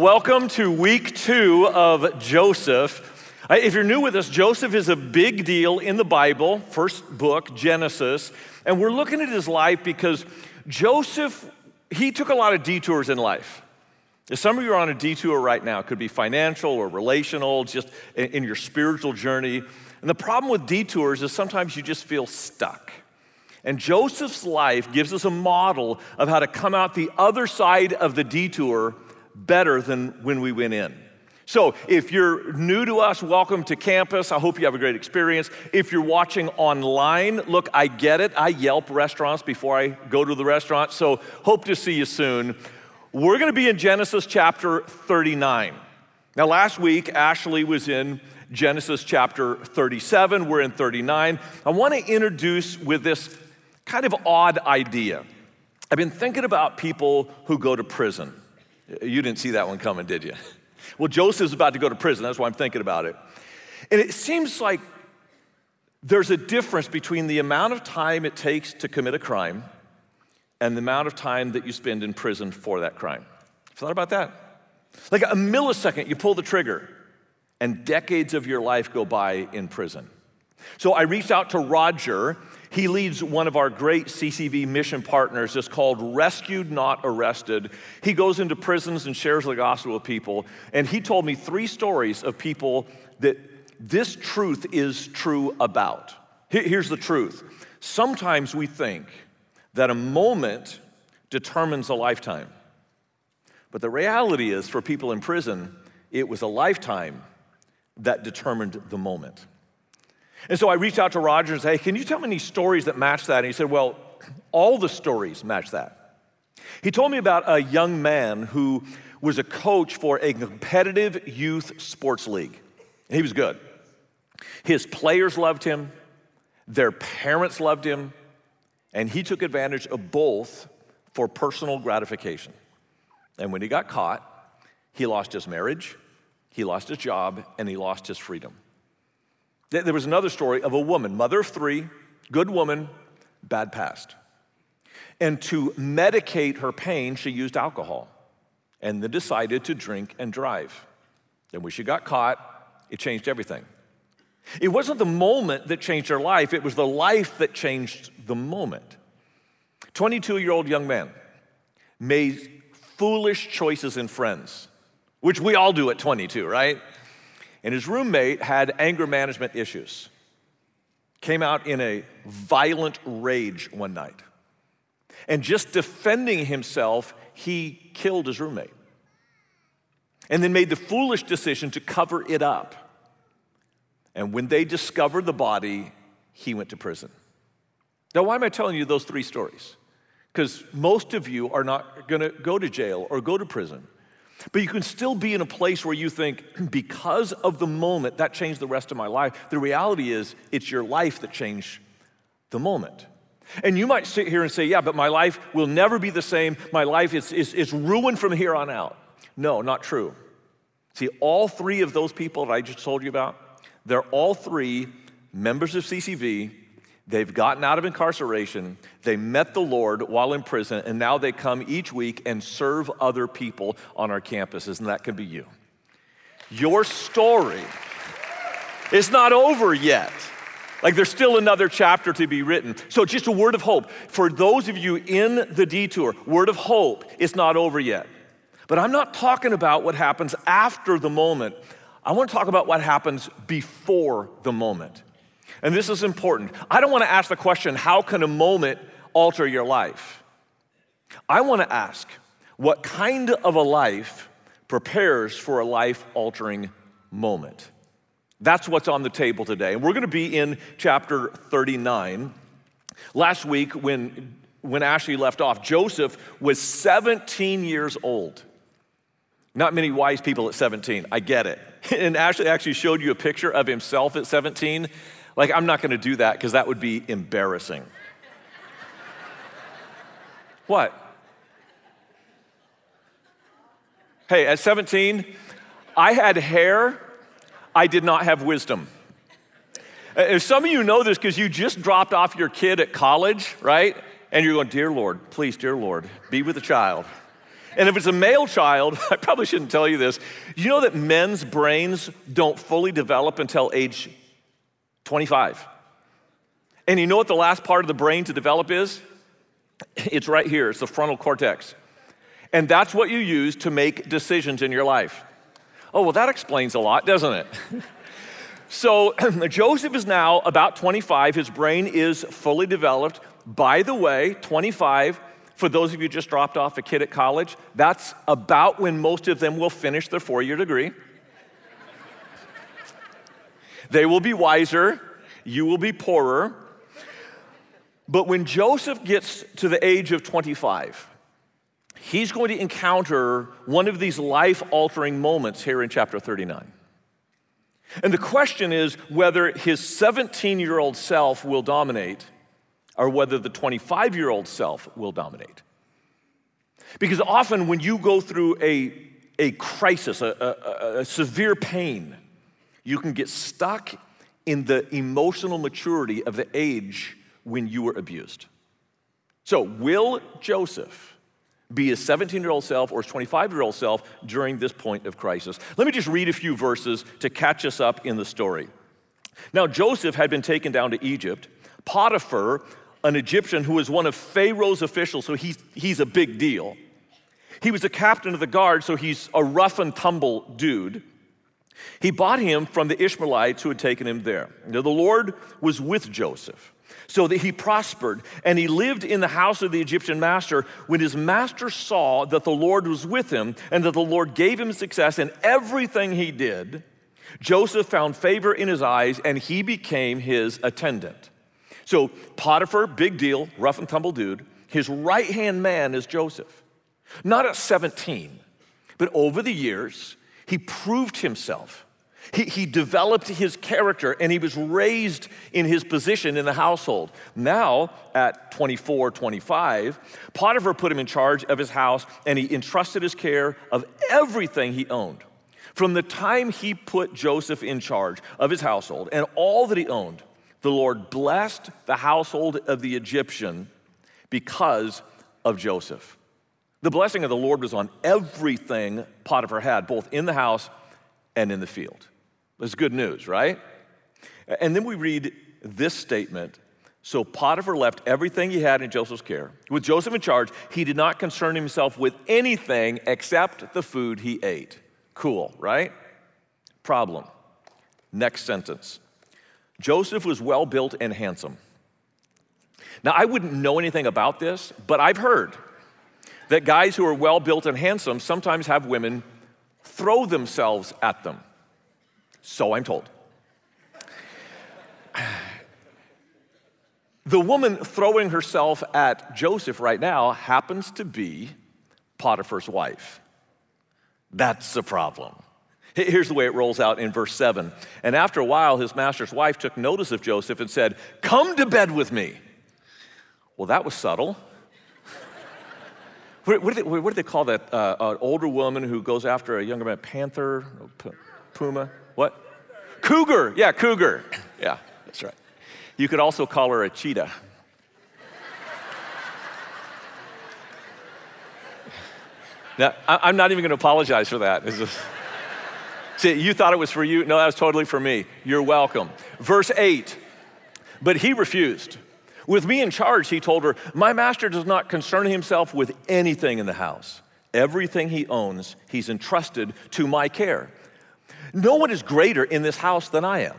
welcome to week two of Joseph. Uh, If you're new with us, Joseph is a big deal in the Bible, first book, Genesis. And we're looking at his life because Joseph, he took a lot of detours in life. If some of you are on a detour right now, it could be financial or relational, just in your spiritual journey. And the problem with detours is sometimes you just feel stuck. And Joseph's life gives us a model of how to come out the other side of the detour better than when we went in. So, if you're new to us, welcome to campus. I hope you have a great experience. If you're watching online, look, I get it. I Yelp restaurants before I go to the restaurant. So, hope to see you soon. We're going to be in Genesis chapter 39. Now, last week, Ashley was in Genesis chapter 37. We're in 39. I want to introduce with this kind of odd idea. I've been thinking about people who go to prison. You didn't see that one coming, did you? Well, Joseph's about to go to prison. That's why I'm thinking about it. And it seems like there's a difference between the amount of time it takes to commit a crime and the amount of time that you spend in prison for that crime. Thought about that? Like a millisecond, you pull the trigger, and decades of your life go by in prison. So I reached out to Roger. He leads one of our great CCV mission partners. It's called Rescued Not Arrested. He goes into prisons and shares the gospel with people. And he told me three stories of people that this truth is true about. Here's the truth sometimes we think that a moment determines a lifetime. But the reality is, for people in prison, it was a lifetime that determined the moment. And so I reached out to Roger and said, Hey, can you tell me any stories that match that? And he said, Well, all the stories match that. He told me about a young man who was a coach for a competitive youth sports league. He was good. His players loved him, their parents loved him, and he took advantage of both for personal gratification. And when he got caught, he lost his marriage, he lost his job, and he lost his freedom. Th- There was another story of a woman, mother of three, good woman, bad past. And to medicate her pain, she used alcohol and then decided to drink and drive. And when she got caught, it changed everything. It wasn't the moment that changed her life, it was the life that changed the moment. 22 year old young man made foolish choices in friends, which we all do at 22, right? And his roommate had anger management issues. Came out in a violent rage one night. And just defending himself, he killed his roommate. And then made the foolish decision to cover it up. And when they discovered the body, he went to prison. Now, why am I telling you those three stories? Because most of you are not going to go to jail or go to prison. But you can still be in a place where you think, because of the moment, that changed the rest of my life. The reality is, it's your life that changed the moment. And you might sit here and say, yeah, but my life will never be the same. My life is, is, is ruined from here on out. No, not true. See, all three of those people that I just told you about, they're all three members of CCV. They've gotten out of incarceration. They met the Lord while in prison, and now they come each week and serve other people on our campuses, and that could be you. Your story is not over yet. Like there's still another chapter to be written. So, just a word of hope. For those of you in the detour, word of hope, it's not over yet. But I'm not talking about what happens after the moment. I want to talk about what happens before the moment. And this is important. I don't want to ask the question, how can a moment alter your life? I want to ask, what kind of a life prepares for a life altering moment? That's what's on the table today. And we're going to be in chapter 39. Last week, when, when Ashley left off, Joseph was 17 years old. Not many wise people at 17, I get it. And Ashley actually showed you a picture of himself at 17. Like, I'm not going to do that because that would be embarrassing. what? Hey, at 17, I had hair, I did not have wisdom. If some of you know this because you just dropped off your kid at college, right? And you're going, Dear Lord, please, dear Lord, be with the child. And if it's a male child, I probably shouldn't tell you this. You know that men's brains don't fully develop until age 25. And you know what the last part of the brain to develop is? It's right here, it's the frontal cortex. And that's what you use to make decisions in your life. Oh, well, that explains a lot, doesn't it? so Joseph is now about 25. His brain is fully developed. By the way, 25, for those of you just dropped off a kid at college, that's about when most of them will finish their four year degree. They will be wiser, you will be poorer. But when Joseph gets to the age of 25, he's going to encounter one of these life altering moments here in chapter 39. And the question is whether his 17 year old self will dominate or whether the 25 year old self will dominate. Because often when you go through a, a crisis, a, a, a severe pain, you can get stuck in the emotional maturity of the age when you were abused. So, will Joseph be his 17 year old self or his 25 year old self during this point of crisis? Let me just read a few verses to catch us up in the story. Now, Joseph had been taken down to Egypt. Potiphar, an Egyptian who was one of Pharaoh's officials, so he's, he's a big deal. He was a captain of the guard, so he's a rough and tumble dude. He bought him from the Ishmaelites who had taken him there. Now, the Lord was with Joseph so that he prospered. And he lived in the house of the Egyptian master when his master saw that the Lord was with him and that the Lord gave him success in everything he did. Joseph found favor in his eyes and he became his attendant. So, Potiphar, big deal, rough and tumble dude. His right hand man is Joseph. Not at 17, but over the years, he proved himself he, he developed his character and he was raised in his position in the household. Now, at 24, 25, Potiphar put him in charge of his house and he entrusted his care of everything he owned. From the time he put Joseph in charge of his household and all that he owned, the Lord blessed the household of the Egyptian because of Joseph. The blessing of the Lord was on everything Potiphar had, both in the house and in the field. That's good news, right? And then we read this statement. So Potiphar left everything he had in Joseph's care. With Joseph in charge, he did not concern himself with anything except the food he ate. Cool, right? Problem. Next sentence. Joseph was well built and handsome. Now, I wouldn't know anything about this, but I've heard that guys who are well built and handsome sometimes have women throw themselves at them. So I'm told. The woman throwing herself at Joseph right now happens to be Potiphar's wife. That's the problem. Here's the way it rolls out in verse 7. And after a while, his master's wife took notice of Joseph and said, Come to bed with me. Well, that was subtle. What, what, do they, what, do they, call that? Uh, an older woman who goes after a younger man, panther, puma? What? Cougar. Yeah, cougar. Yeah, that's right. You could also call her a cheetah. Now, I'm not even going to apologize for that. Just, see, you thought it was for you. No, that was totally for me. You're welcome. Verse 8. But he refused. With me in charge, he told her, My master does not concern himself with anything in the house. Everything he owns, he's entrusted to my care. No one is greater in this house than I am.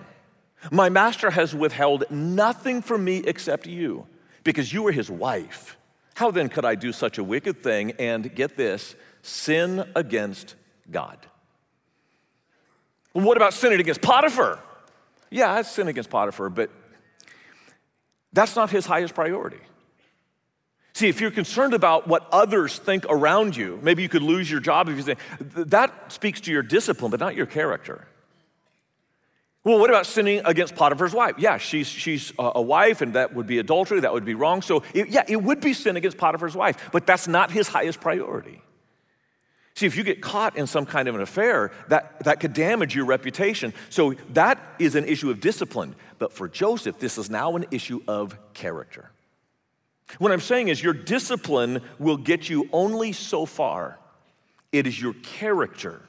My master has withheld nothing from me except you, because you are his wife. How then could I do such a wicked thing and, get this, sin against God? Well, what about sinning against Potiphar? Yeah, I sin against Potiphar, but that's not his highest priority. See, if you're concerned about what others think around you, maybe you could lose your job if you say, that speaks to your discipline, but not your character. Well, what about sinning against Potiphar's wife? Yeah, she's, she's a wife, and that would be adultery, that would be wrong. So, it, yeah, it would be sin against Potiphar's wife, but that's not his highest priority. See, if you get caught in some kind of an affair, that, that could damage your reputation. So, that is an issue of discipline. But for Joseph, this is now an issue of character. What I'm saying is, your discipline will get you only so far. It is your character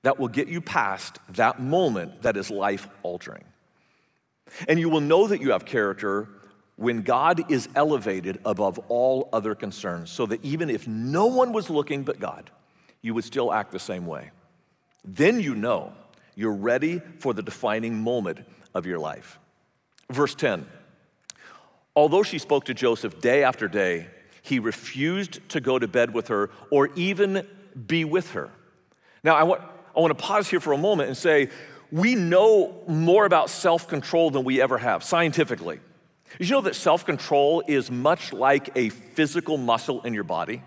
that will get you past that moment that is life altering. And you will know that you have character when God is elevated above all other concerns, so that even if no one was looking but God, you would still act the same way. Then you know you're ready for the defining moment of your life. Verse 10 Although she spoke to Joseph day after day, he refused to go to bed with her or even be with her. Now, I want, I want to pause here for a moment and say, we know more about self control than we ever have scientifically. Did you know that self control is much like a physical muscle in your body?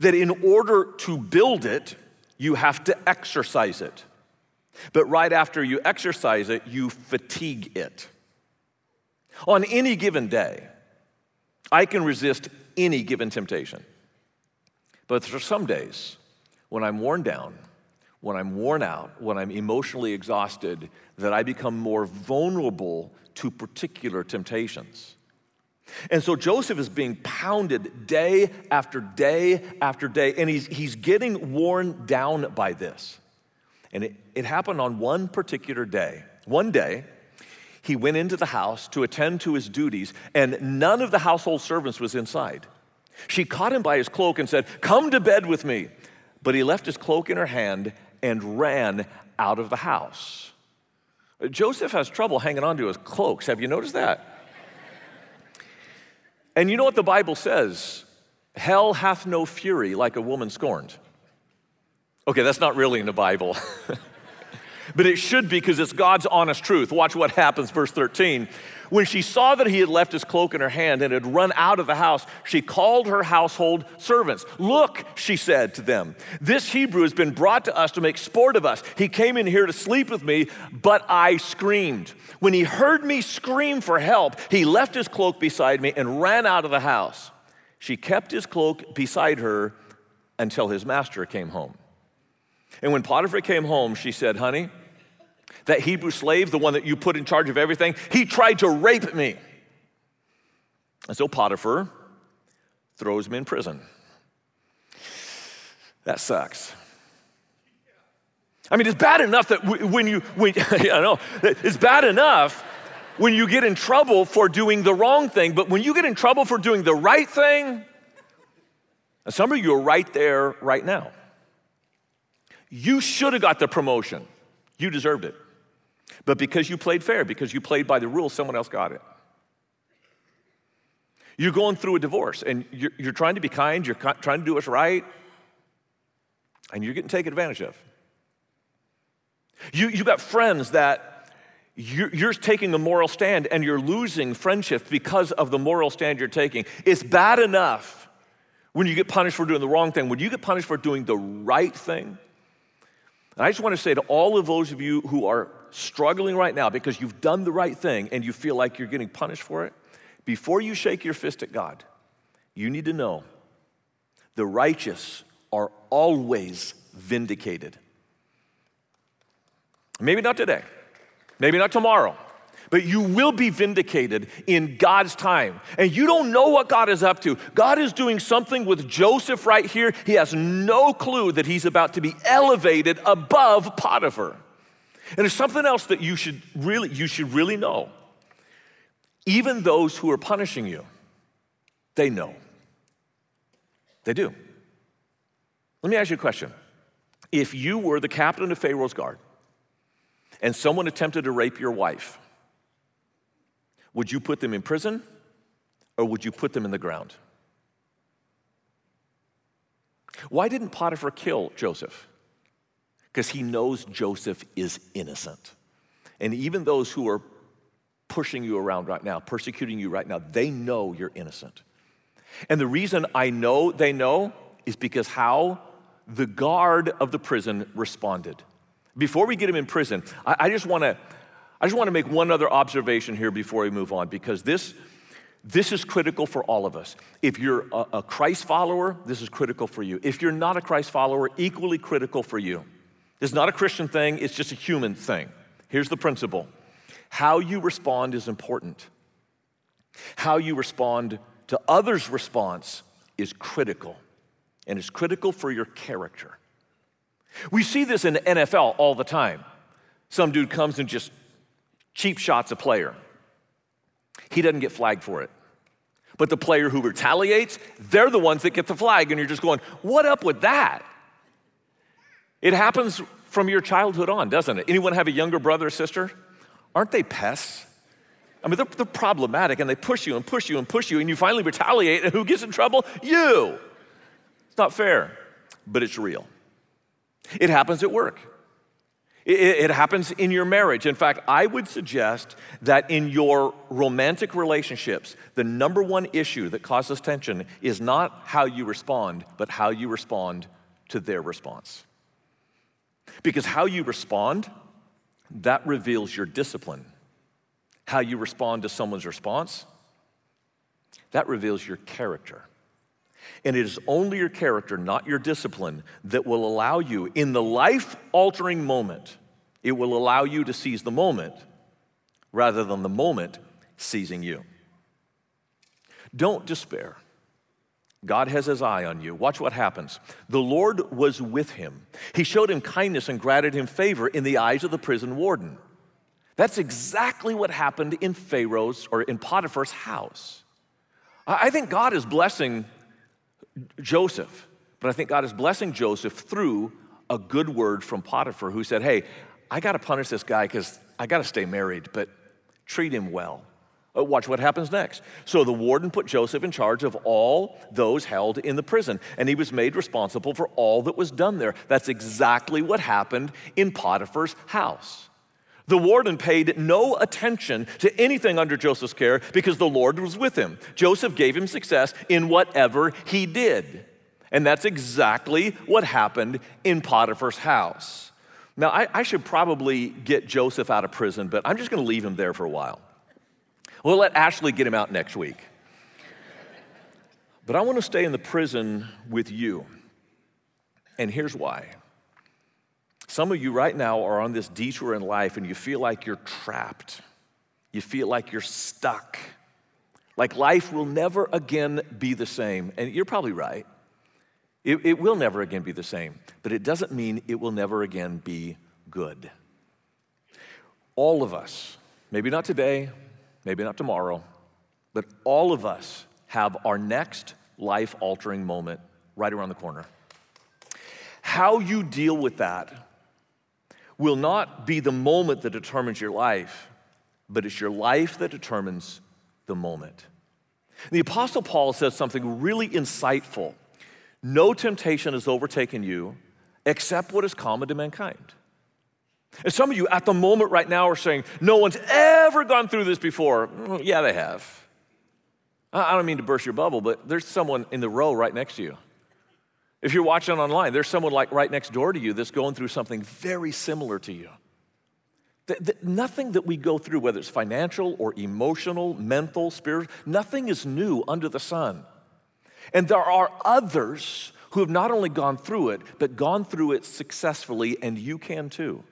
That in order to build it, you have to exercise it. But right after you exercise it, you fatigue it. On any given day, I can resist any given temptation. But there are some days, when I'm worn down, when I'm worn out, when I'm emotionally exhausted, that I become more vulnerable to particular temptations. And so Joseph is being pounded day after day after day, and he's, he's getting worn down by this. And it, it happened on one particular day. One day, he went into the house to attend to his duties, and none of the household servants was inside. She caught him by his cloak and said, Come to bed with me. But he left his cloak in her hand and ran out of the house. Joseph has trouble hanging on to his cloaks. Have you noticed that? and you know what the Bible says? Hell hath no fury like a woman scorned. Okay, that's not really in the Bible. but it should be because it's God's honest truth. Watch what happens, verse 13. When she saw that he had left his cloak in her hand and had run out of the house, she called her household servants. Look, she said to them, this Hebrew has been brought to us to make sport of us. He came in here to sleep with me, but I screamed. When he heard me scream for help, he left his cloak beside me and ran out of the house. She kept his cloak beside her until his master came home. And when Potiphar came home, she said, Honey, that Hebrew slave, the one that you put in charge of everything, he tried to rape me. And so Potiphar throws him in prison. That sucks. I mean, it's bad enough that when you, when, I know, it's bad enough when you get in trouble for doing the wrong thing, but when you get in trouble for doing the right thing, some of you are right there right now. You should have got the promotion. You deserved it. But because you played fair, because you played by the rules, someone else got it. You're going through a divorce and you're, you're trying to be kind, you're trying to do what's right, and you're getting taken advantage of. You, you got friends that you're, you're taking a moral stand and you're losing friendship because of the moral stand you're taking. It's bad enough when you get punished for doing the wrong thing. When you get punished for doing the right thing, and I just want to say to all of those of you who are struggling right now because you've done the right thing and you feel like you're getting punished for it, before you shake your fist at God, you need to know the righteous are always vindicated. Maybe not today, maybe not tomorrow, but you will be vindicated in God's time. And you don't know what God is up to. God is doing something with Joseph right here. He has no clue that he's about to be elevated above Potiphar. And there's something else that you should really you should really know. Even those who are punishing you, they know. They do. Let me ask you a question. If you were the captain of Pharaoh's guard and someone attempted to rape your wife, would you put them in prison or would you put them in the ground? Why didn't Potiphar kill Joseph? Because he knows Joseph is innocent. And even those who are pushing you around right now, persecuting you right now, they know you're innocent. And the reason I know they know is because how the guard of the prison responded. Before we get him in prison, I, I just want to I just want to make one other observation here before we move on because this, this is critical for all of us. If you're a, a Christ follower, this is critical for you. If you're not a Christ follower, equally critical for you. This is not a Christian thing, it's just a human thing. Here's the principle how you respond is important. How you respond to others' response is critical. and is critical for your character. We see this in the NFL all the time. Some dude comes and just cheap shots a player. He doesn't get flagged for it. But the player who retaliates, they're the ones that get the flag, and you're just going, what up with that? It happens from your childhood on, doesn't it? Anyone have a younger brother or sister? Aren't they pests? I mean, they're, they're, problematic and they push you and push you and push you, and you finally retaliate, and who gets in trouble? You. It's not fair, but it's real. It happens at work. It, happens in your marriage. In fact, I would suggest that in your romantic relationships, the number one issue that causes tension is not how you respond, but how you respond to their response. Because how you respond, that reveals your discipline. How you respond to someone's response, that reveals your character. And it is only your character, not your discipline, that will allow you, in the life altering moment, it will allow you to seize the moment rather than the moment seizing you. Don't despair. God has his eye on you. Watch what happens. The Lord was with him. He showed him kindness and granted him favor in the eyes of the prison warden. That's exactly what happened in Pharaoh's or in Potiphar's house. I think God is blessing Joseph, but I think God is blessing Joseph through a good word from Potiphar who said, Hey, I got to punish this guy because I got to stay married, but treat him well. Uh, watch what happens next. So the warden put Joseph in charge of all those held in the prison, and he was made responsible for all that was done there. That's exactly what happened in Potiphar's house. The warden paid no attention to anything under Joseph's care because the Lord was with him. Joseph gave him success in whatever he did. And that's exactly what happened in Potiphar's house. Now, I, I should probably get Joseph out of prison, but I'm just going to leave him there for a while. We'll let Ashley get him out next week. But I want to stay in the prison with you. And here's why. Some of you right now are on this detour in life and you feel like you're trapped. You feel like you're stuck. Like life will never again be the same. And you're probably right. It, it will never again be the same. But it doesn't mean it will never again be good. All of us, maybe not today, maybe not tomorrow, but all of us have our next life altering moment right around the corner. How you deal with that will not be the moment that determines your life, but it's your life that determines the moment. The Apostle Paul says something really insightful No temptation has overtaken you except what is common to mankind. And some of you at the moment right now are saying, No one's ever gone through this before. Mm, yeah, they have. I don't mean to burst your bubble, but there's someone in the row right next to you. If you're watching online, there's someone like right next door to you that's going through something very similar to you. That, nothing that we go through, whether it's financial or emotional, mental, spiritual, nothing is new under the sun. And there are others who have not only gone through it, but gone through it successfully, and you can too.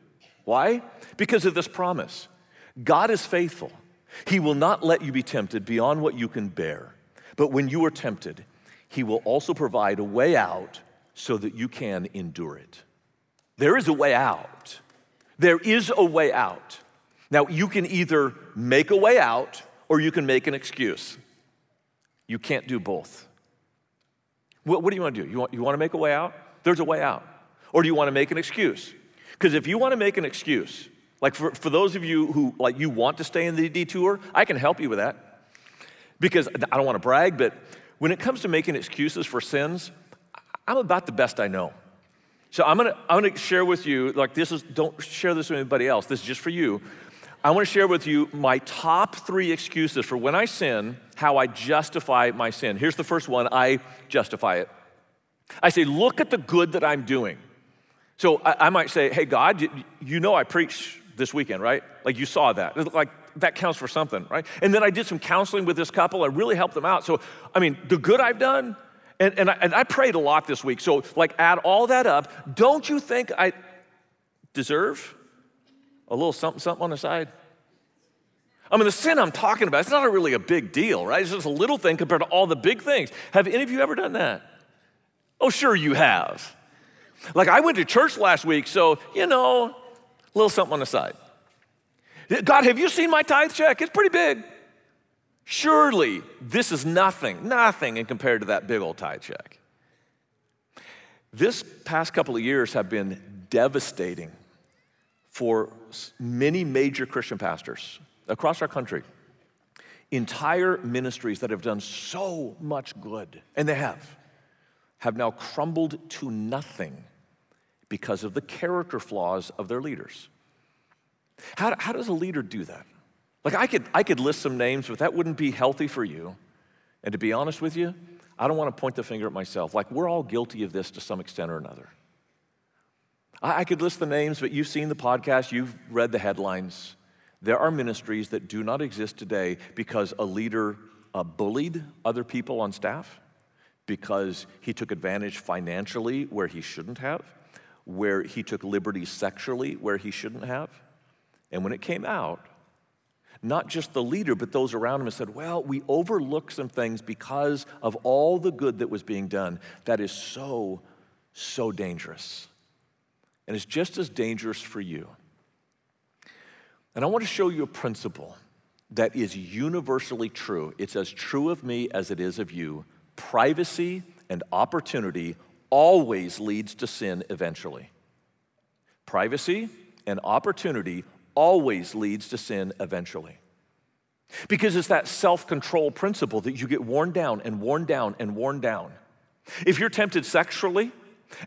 Why? Because of this promise God is faithful. He will not let you be tempted beyond what you can bear. But when you are tempted, he will also provide a way out so that you can endure it. There is a way out. There is a way out. Now, you can either make a way out or you can make an excuse. You can't do both. What, what do you want to do? You want, you want to make a way out? There's a way out. Or do you want to make an excuse? Because if you want to make an excuse, like for, for those of you who like you want to stay in the detour, I can help you with that. Because I don't want to brag, but when it comes to making excuses for sins, I'm about the best I know. So I'm gonna, I'm gonna share with you, like this is, don't share this with anybody else, this is just for you. I wanna share with you my top three excuses for when I sin, how I justify my sin. Here's the first one I justify it. I say, look at the good that I'm doing. So I, I might say, hey, God, you, you know I preach this weekend, right? Like you saw that. Like that counts for something, right? And then I did some counseling with this couple. I really helped them out. So, I mean, the good I've done, and, and, I, and I prayed a lot this week. So, like, add all that up. Don't you think I deserve a little something, something on the side? I mean, the sin I'm talking about, it's not really a big deal, right? It's just a little thing compared to all the big things. Have any of you ever done that? Oh, sure you have. Like I went to church last week, so, you know, a little something on the side. God, have you seen my tithe check? It's pretty big. Surely this is nothing, nothing in compared to that big old tithe check. This past couple of years have been devastating for many major Christian pastors across our country. Entire ministries that have done so much good, and they have, have now crumbled to nothing because of the character flaws of their leaders. How, how does a leader do that? Like, I could, I could list some names, but that wouldn't be healthy for you. And to be honest with you, I don't want to point the finger at myself. Like, we're all guilty of this to some extent or another. I, I could list the names, but you've seen the podcast, you've read the headlines. There are ministries that do not exist today because a leader uh, bullied other people on staff, because he took advantage financially where he shouldn't have, where he took liberties sexually where he shouldn't have. And when it came out, not just the leader, but those around him said, Well, we overlooked some things because of all the good that was being done. That is so, so dangerous. And it's just as dangerous for you. And I want to show you a principle that is universally true. It's as true of me as it is of you. Privacy and opportunity always leads to sin eventually. Privacy and opportunity always leads to sin eventually. Because it's that self control principle that you get worn down and worn down and worn down. If you're tempted sexually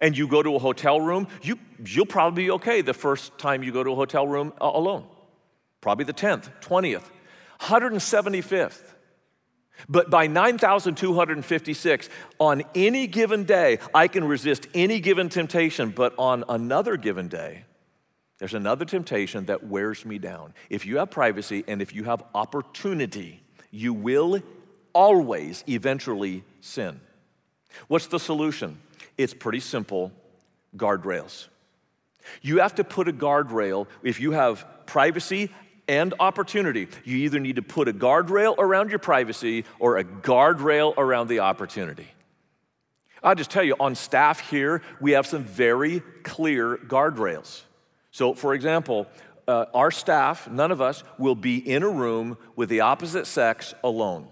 and you go to a hotel room, you, you'll probably be okay the first time you go to a hotel room uh, alone. Probably the 10th, 20th, 175th. But by 9,256, on any given day, I can resist any given temptation, but on another given day, there's another temptation that wears me down. If you have privacy and if you have opportunity, you will always eventually sin. What's the solution? It's pretty simple guardrails. You have to put a guardrail if you have privacy and opportunity. You either need to put a guardrail around your privacy or a guardrail around the opportunity. I'll just tell you, on staff here, we have some very clear guardrails. So, for example, uh, our staff, none of us, will be in a room with the opposite sex alone.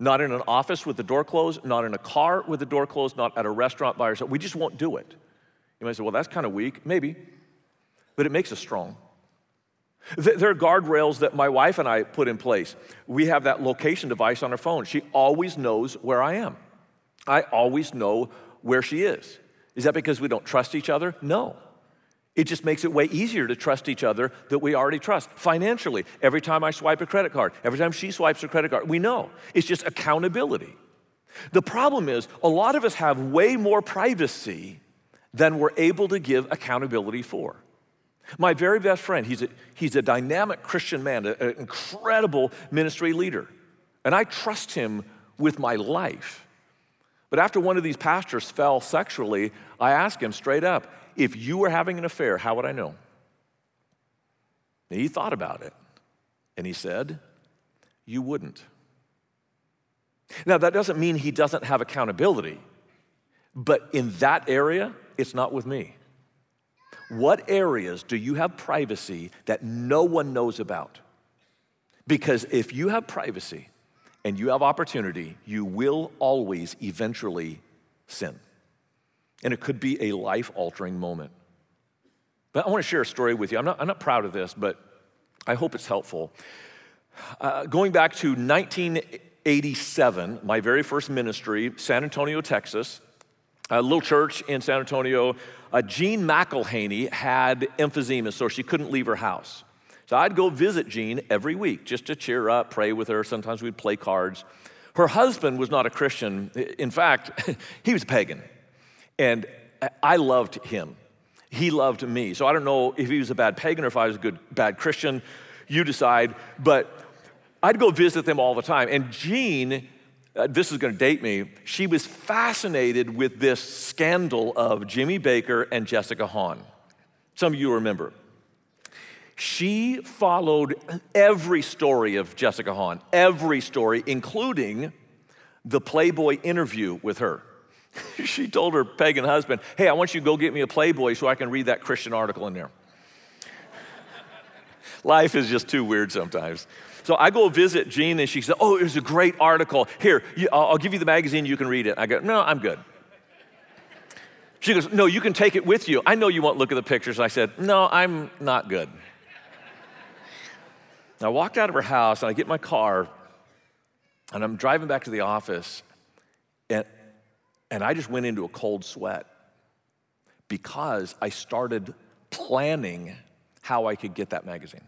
Not in an office with the door closed, not in a car with the door closed, not at a restaurant by ourselves. We just won't do it. You might say, well, that's kind of weak. Maybe. But it makes us strong. There are guardrails that my wife and I put in place. We have that location device on our phone. She always knows where I am. I always know where she is. Is that because we don't trust each other? No. It just makes it way easier to trust each other that we already trust. Financially, every time I swipe a credit card, every time she swipes a credit card, we know. It's just accountability. The problem is, a lot of us have way more privacy than we're able to give accountability for. My very best friend, he's a, he's a dynamic Christian man, an incredible ministry leader, and I trust him with my life. But after one of these pastors fell sexually, I asked him straight up, if you were having an affair, how would I know? And he thought about it, and he said, You wouldn't. Now, that doesn't mean he doesn't have accountability, but in that area, it's not with me. What areas do you have privacy that no one knows about? Because if you have privacy and you have opportunity, you will always eventually sin. And it could be a life altering moment. But I want to share a story with you. I'm not, I'm not proud of this, but I hope it's helpful. Uh, going back to 1987, my very first ministry, San Antonio, Texas, a little church in San Antonio, uh, Jean McElhaney had emphysema, so she couldn't leave her house. So I'd go visit Jean every week just to cheer up, pray with her. Sometimes we'd play cards. Her husband was not a Christian. In fact, he was pagan. And I loved him. He loved me. So I don't know if he was a bad pagan or if I was a good, bad Christian. You decide. But I'd go visit them all the time. And Jean uh, this is going to date me, she was fascinated with this scandal of Jimmy Bakker and Jessica Hahn. Some of you remember. She followed every story of Jessica Hahn, every story, including the Playboy interview with her. she told her pagan husband, Hey, I want you to go get me a Playboy so I can read that Christian article in there. Life is just too weird sometimes. So I go visit Jean and she said, Oh, it was a great article. Here, I'll, I'll give you the magazine, you can read it. I go, No, I'm good. She goes, No, you can take it with you. I know you won't look at the pictures. I said, No, I'm not good. I walked out of her house and I get my car and I'm driving back to the office and, and I just went into a cold sweat because I started planning how I could get that magazine.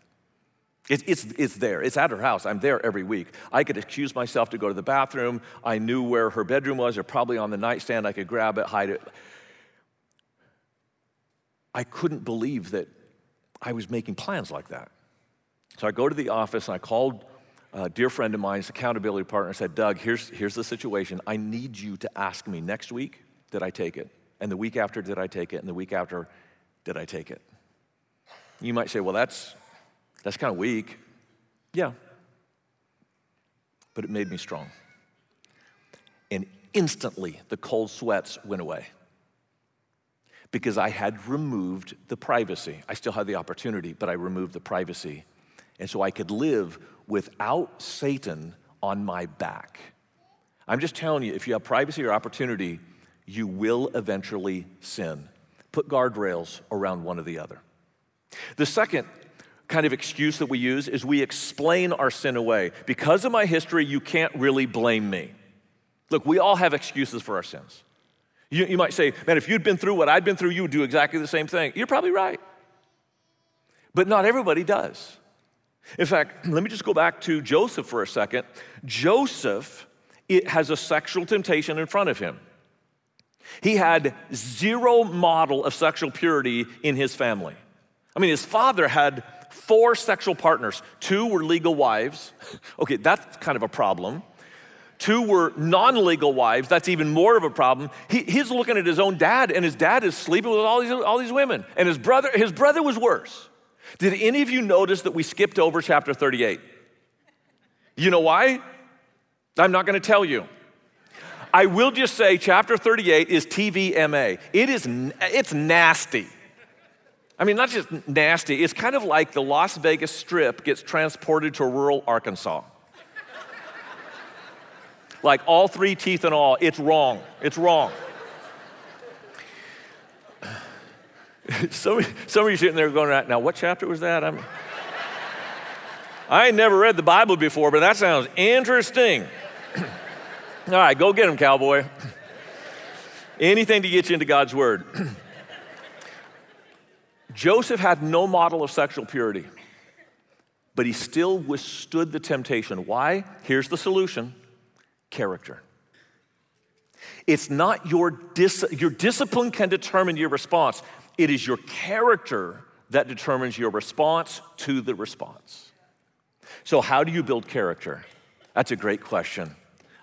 It, it's, it's there. It's at her house. I'm there every week. I could excuse myself to go to the bathroom. I knew where her bedroom was, or probably on the nightstand. I could grab it, hide it. I couldn't believe that I was making plans like that. So I go to the office and I called a dear friend of mine, his accountability partner, said, Doug, here's, here's the situation. I need you to ask me next week, did I take it? And the week after, did I take it? And the week after, did I take it? You might say, well, that's, that's kind of weak. Yeah. But it made me strong. And instantly, the cold sweats went away because I had removed the privacy. I still had the opportunity, but I removed the privacy. And so I could live without Satan on my back. I'm just telling you, if you have privacy or opportunity, you will eventually sin. Put guardrails around one or the other. The second kind of excuse that we use is we explain our sin away. Because of my history, you can't really blame me. Look, we all have excuses for our sins. You, you might say, man, if you'd been through what I'd been through, you would do exactly the same thing. You're probably right. But not everybody does. In fact, let me just go back to Joseph for a second. Joseph it has a sexual temptation in front of him. He had zero model of sexual purity in his family. I mean, his father had four sexual partners. Two were legal wives. Okay, that's kind of a problem. Two were non legal wives. That's even more of a problem. He, he's looking at his own dad, and his dad is sleeping with all these, all these women. And his brother, his brother was worse. Did any of you notice that we skipped over chapter 38? You know why? I'm not going to tell you. I will just say chapter 38 is TVMA. It is it's nasty. I mean, not just nasty, it's kind of like the Las Vegas Strip gets transported to rural Arkansas. like all three teeth and all, it's wrong. It's wrong. some, some of you sitting there going, right now what chapter was that? I'm, I ain't never read the Bible before, but that sounds interesting. all right, go get him, cowboy. Anything to get you into God's word. Joseph had no model of sexual purity, but he still withstood the temptation. Why? Here's the solution character. It's not your, dis- your discipline can determine your response. It is your character that determines your response to the response. So, how do you build character? That's a great question.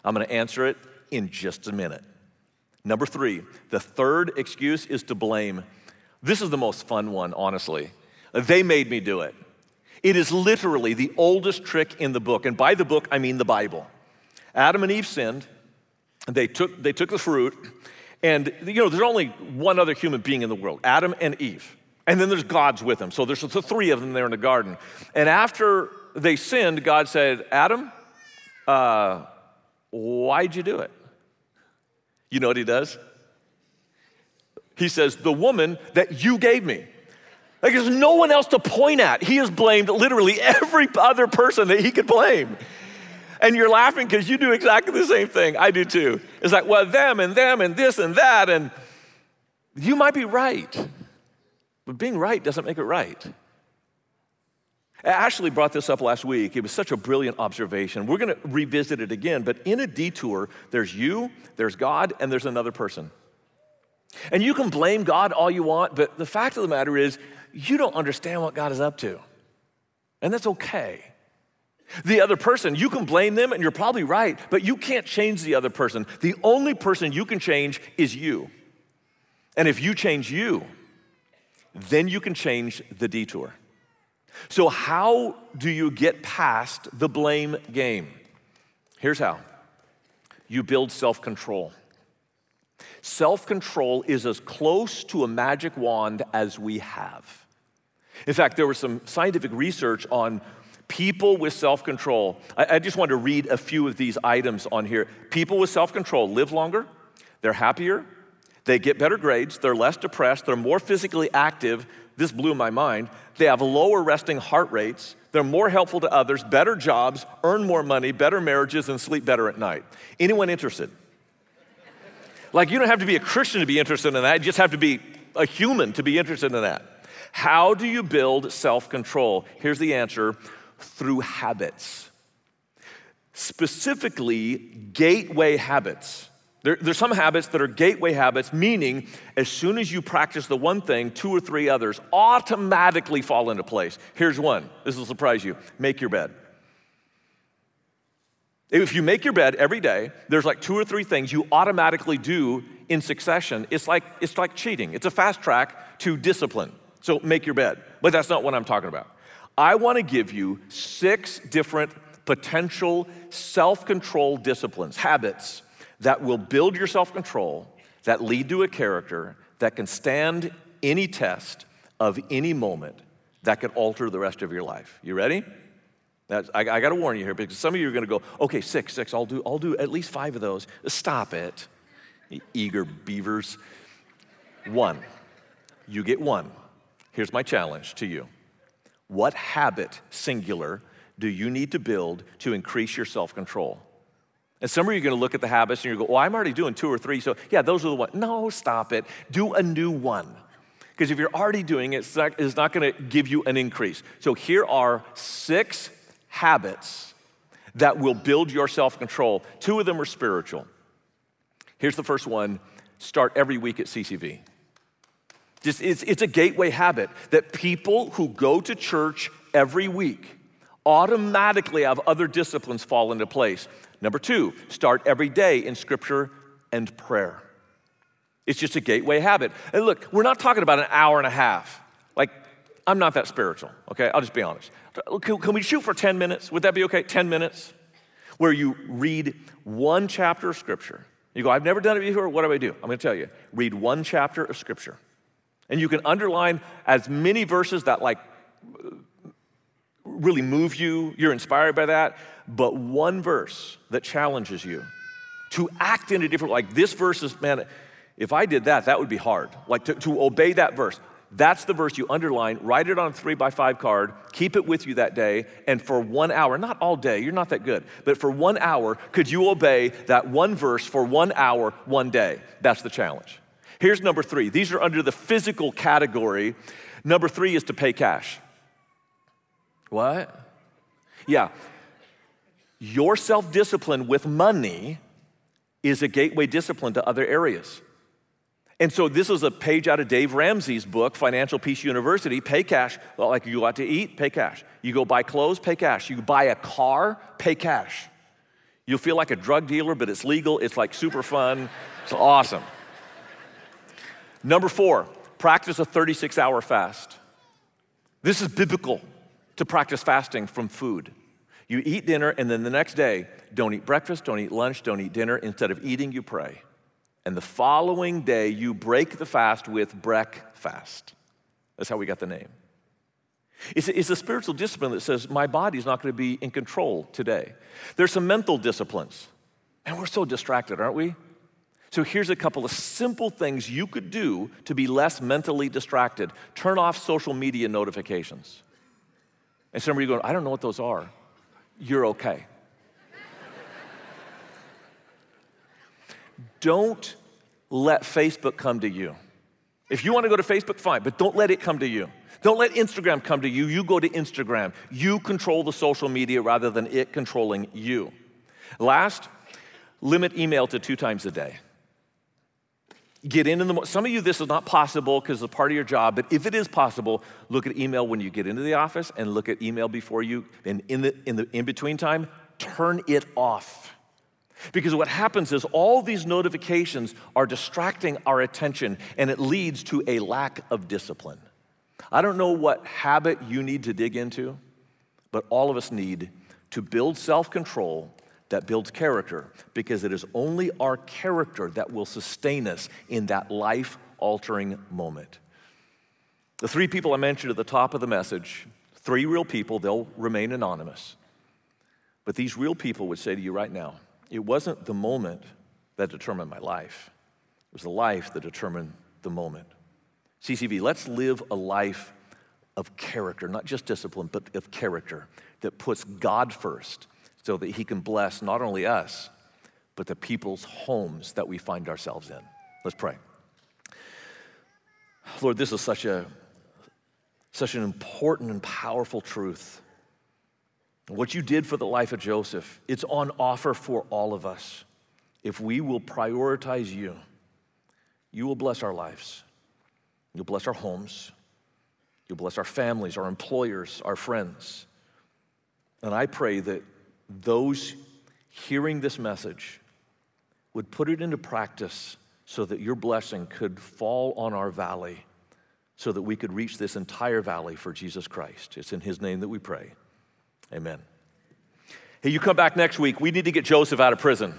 I'm to answer it in just a minute. Number three, the third excuse is to blame. This is the most fun one, honestly. They made me do it. It is literally the oldest trick in the book. And by the book, I mean the Bible. Adam and Eve sinned. They took, they took the fruit. And, you know, there's only one other human being in the world Adam and Eve. And then there's God's with them. So there's the three of them there in the garden. And after they sinned, God said, Adam, uh, why'd you do it? You know what he does? He says, The woman that you gave me. Like there's no one else to point at. He has blamed literally every other person that he could blame. And you're laughing because you do exactly the same thing. I do too. It's like, well, them and them and this and that. And you might be right, but being right doesn't make it right. Ashley brought this up last week. It was such a brilliant observation. We're going to revisit it again, but in a detour, there's you, there's God, and there's another person. And you can blame God all you want, but the fact of the matter is, you don't understand what God is up to. And that's okay. The other person, you can blame them, and you're probably right, but you can't change the other person. The only person you can change is you. And if you change you, then you can change the detour. So, how do you get past the blame game? Here's how you build self control. Self control is as close to a magic wand as we have. In fact, there was some scientific research on people with self control. I, I, just want to read a few of these items on here. People with self control live longer, they're happier, they get better grades, they're less depressed, they're more physically active. This blew my mind. They have lower resting heart rates, they're more helpful to others, better jobs, earn more money, better marriages, and sleep better at night. Anyone interested? Like, you don't have to be a Christian to be interested in that, you just have to be a human to be interested in that. How do you build self control? Here's the answer through habits, specifically, gateway habits. There, there's some habits that are gateway habits, meaning as soon as you practice the one thing, two or three others automatically fall into place. Here's one. This will surprise you make your bed. If you make your bed every day, there's like two or three things you automatically do in succession. It's like, it's like cheating, it's a fast track to discipline. So make your bed. But that's not what I'm talking about. I want to give you six different potential self control disciplines, habits that will build your self control, that lead to a character that can stand any test of any moment that could alter the rest of your life. You ready? That's, I, I got to warn you here because some of you are going to go, okay, six, six, I'll do, I'll do at least five of those. Stop it, eager beavers. One, you get one. Here's my challenge to you What habit, singular, do you need to build to increase your self control? And some of you are going to look at the habits and you go, well, I'm already doing two or three, so yeah, those are the ones. No, stop it. Do a new one. Because if you're already doing it, it's not, it's not going to give you an increase. So here are six habits that will build your self control. Two of them are spiritual. Here's the first one start every week at CCV. Just, it's, it's a gateway habit that people who go to church every week automatically have other disciplines fall into place. Number two, start every day in scripture and prayer. It's just a gateway habit. And look, we're not talking about an hour and a half. Like, I'm not that spiritual, okay? I'll just be honest. Can, can we shoot for 10 minutes? Would that be okay? 10 minutes? Where you read one chapter of scripture. You go, I've never done it before. What do I do? I'm going to tell you. Read one chapter of scripture. And you can underline as many verses that, like, really move you, you're inspired by that, but one verse that challenges you to act in a different like this verse is man if i did that that would be hard. Like to, to obey that verse. That's the verse you underline write it on a three by five card keep it with you that day and for one hour not all day you're not that good but for one hour could you obey that one verse for one hour one day? That's the challenge here's number three these are under the physical category number three is to pay cash what yeah your self discipline with money is a gateway discipline to other areas. And so this is a page out of Dave Ramsey's book, Financial Peace University. Pay cash. Well, like you go out to eat, pay cash. You go buy clothes, pay cash. You buy a car, pay cash. You'll feel like a drug dealer, but it's legal. It's like super fun. It's awesome. Number four, practice a 36 hour fast. This is biblical to practice fasting from food. You eat dinner, and then the next day, don't eat breakfast, don't eat lunch, don't eat dinner. Instead of eating, you pray. And the following day, you break the fast with breakfast. That's how we got the name. It's a, it's a spiritual discipline that says, my body's not going to be in control today. There's some mental disciplines, and we're so distracted, aren't we? So here's a couple of simple things you could do to be less mentally distracted. Turn off social media notifications. And some of you going, I don't know what those are you're okay. don't let Facebook come to you. If you want to go to Facebook, fine, but don't let it come to you. Don't let Instagram come to you. You go to Instagram. You control the social media rather than it controlling you. Last, limit email to two times a day. Get in in the some of you this is not possible because it's a part of your job, but if it is possible, look at email when you get into the office and look at email before you and in the in the in between time, turn it off. Because what happens is all these notifications are distracting our attention and it leads to a lack of discipline. I don't know what habit you need to dig into, but all of us need to build self control that builds character because it is only our character that will sustain us in that life altering moment. The three people I mentioned at the top of the message, three real people, they'll remain anonymous. But these real people would say to you right now, it wasn't the moment that determined my life, it was the life that determined the moment. CCV, let's live a life of character, not just discipline, but of character that puts God first so that He can bless not only us, but the people's homes that we find ourselves in. Let's pray. Lord, this is such a such an important and powerful truth. What you did for the life of Joseph, it's on offer for all of us. If we will prioritize you, you will bless our lives. You'll bless our homes. You'll bless our families, our employers, our friends. And I pray that those hearing this message would put it into practice so that your blessing could fall on our valley, so that we could reach this entire valley for Jesus Christ. It's in his name that we pray. Amen. Hey, you come back next week. We need to get Joseph out of prison.